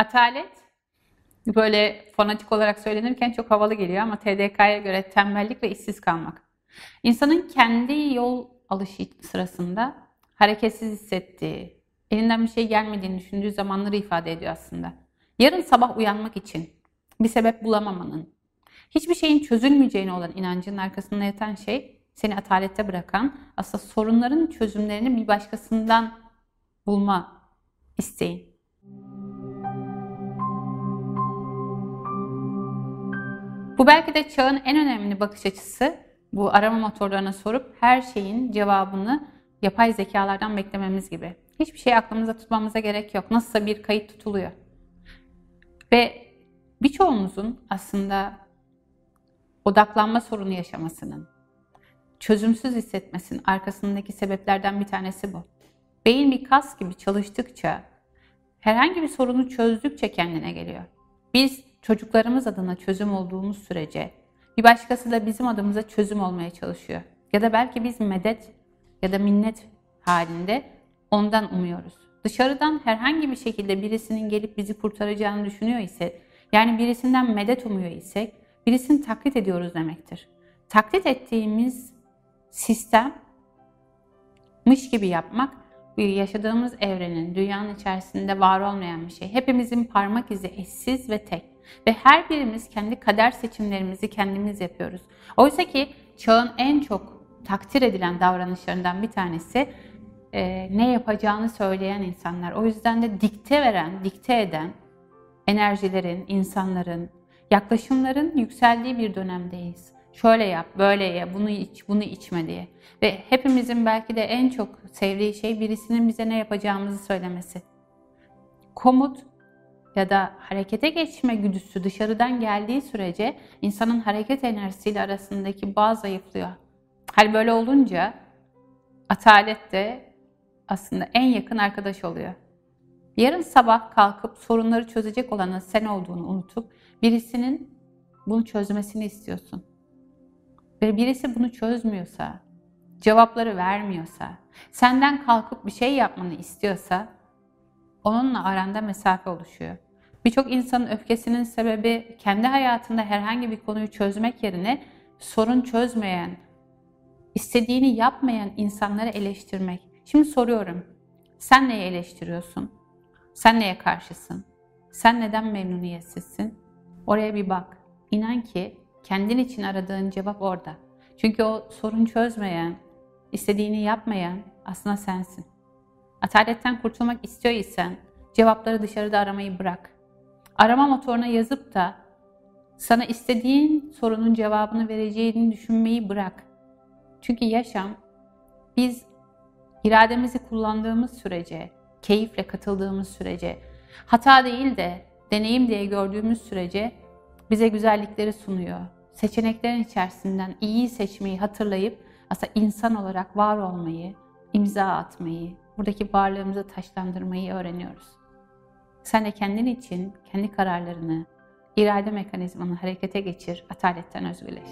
Atalet böyle fanatik olarak söylenirken çok havalı geliyor ama TDK'ya göre tembellik ve işsiz kalmak. İnsanın kendi yol alışı sırasında hareketsiz hissettiği, elinden bir şey gelmediğini düşündüğü zamanları ifade ediyor aslında. Yarın sabah uyanmak için bir sebep bulamamanın, hiçbir şeyin çözülmeyeceğine olan inancının arkasında yatan şey seni atalette bırakan, aslında sorunların çözümlerini bir başkasından bulma isteğin. Bu belki de çağın en önemli bakış açısı. Bu arama motorlarına sorup her şeyin cevabını yapay zekalardan beklememiz gibi. Hiçbir şey aklımıza tutmamıza gerek yok. Nasılsa bir kayıt tutuluyor. Ve birçoğumuzun aslında odaklanma sorunu yaşamasının, çözümsüz hissetmesinin arkasındaki sebeplerden bir tanesi bu. Beyin bir kas gibi çalıştıkça, herhangi bir sorunu çözdükçe kendine geliyor. Biz çocuklarımız adına çözüm olduğumuz sürece bir başkası da bizim adımıza çözüm olmaya çalışıyor. Ya da belki biz medet ya da minnet halinde ondan umuyoruz. Dışarıdan herhangi bir şekilde birisinin gelip bizi kurtaracağını düşünüyor ise, yani birisinden medet umuyor isek, birisini taklit ediyoruz demektir. Taklit ettiğimiz sistem mış gibi yapmak yaşadığımız evrenin, dünyanın içerisinde var olmayan bir şey. Hepimizin parmak izi eşsiz ve tek. Ve her birimiz kendi kader seçimlerimizi kendimiz yapıyoruz. Oysa ki çağın en çok takdir edilen davranışlarından bir tanesi e, ne yapacağını söyleyen insanlar. O yüzden de dikte veren, dikte eden enerjilerin, insanların, yaklaşımların yükseldiği bir dönemdeyiz. Şöyle yap, böyle ye, bunu iç, bunu içme diye. Ve hepimizin belki de en çok sevdiği şey birisinin bize ne yapacağımızı söylemesi. Komut ya da harekete geçme güdüsü dışarıdan geldiği sürece insanın hareket enerjisiyle arasındaki bağ zayıflıyor. Hal böyle olunca atalet de aslında en yakın arkadaş oluyor. Yarın sabah kalkıp sorunları çözecek olanın sen olduğunu unutup birisinin bunu çözmesini istiyorsun. Ve birisi bunu çözmüyorsa, cevapları vermiyorsa, senden kalkıp bir şey yapmanı istiyorsa onunla aranda mesafe oluşuyor. Birçok insanın öfkesinin sebebi kendi hayatında herhangi bir konuyu çözmek yerine sorun çözmeyen, istediğini yapmayan insanları eleştirmek. Şimdi soruyorum. Sen neyi eleştiriyorsun? Sen neye karşısın? Sen neden memnuniyetsizsin? Oraya bir bak. İnan ki kendin için aradığın cevap orada. Çünkü o sorun çözmeyen, istediğini yapmayan aslında sensin. Ataletten kurtulmak istiyor isen cevapları dışarıda aramayı bırak. Arama motoruna yazıp da sana istediğin sorunun cevabını vereceğini düşünmeyi bırak. Çünkü yaşam biz irademizi kullandığımız sürece, keyifle katıldığımız sürece, hata değil de deneyim diye gördüğümüz sürece bize güzellikleri sunuyor. Seçeneklerin içerisinden iyi seçmeyi hatırlayıp aslında insan olarak var olmayı, imza atmayı, buradaki varlığımızı taşlandırmayı öğreniyoruz. Sen de kendin için kendi kararlarını, irade mekanizmanı harekete geçir, ataletten özgürleş.